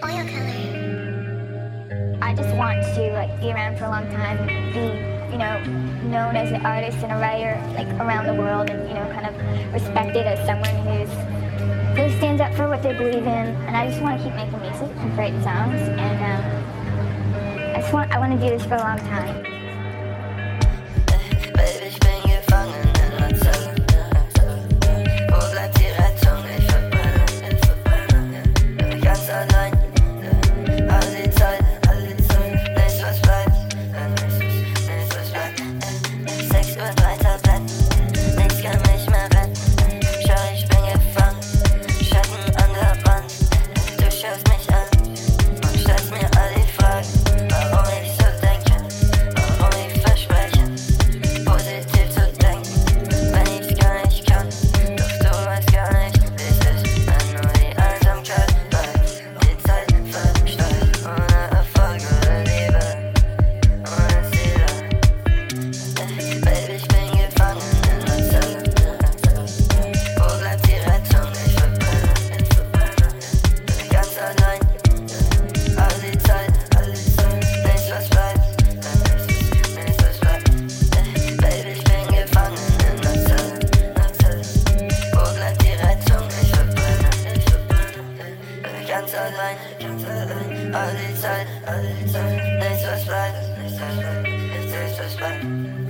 Oilcolor. I just want to like be around for a long time, be you know known as an artist and a writer like around the world, and you know kind of respected as someone who's who stands up for what they believe in. And I just want to keep making music and great songs, and um, I just want I want to do this for a long time. Allein. All Zeit, all Zeit. Nichts, was bleibt, nichts, was bleibt. Nichts, was bleibt.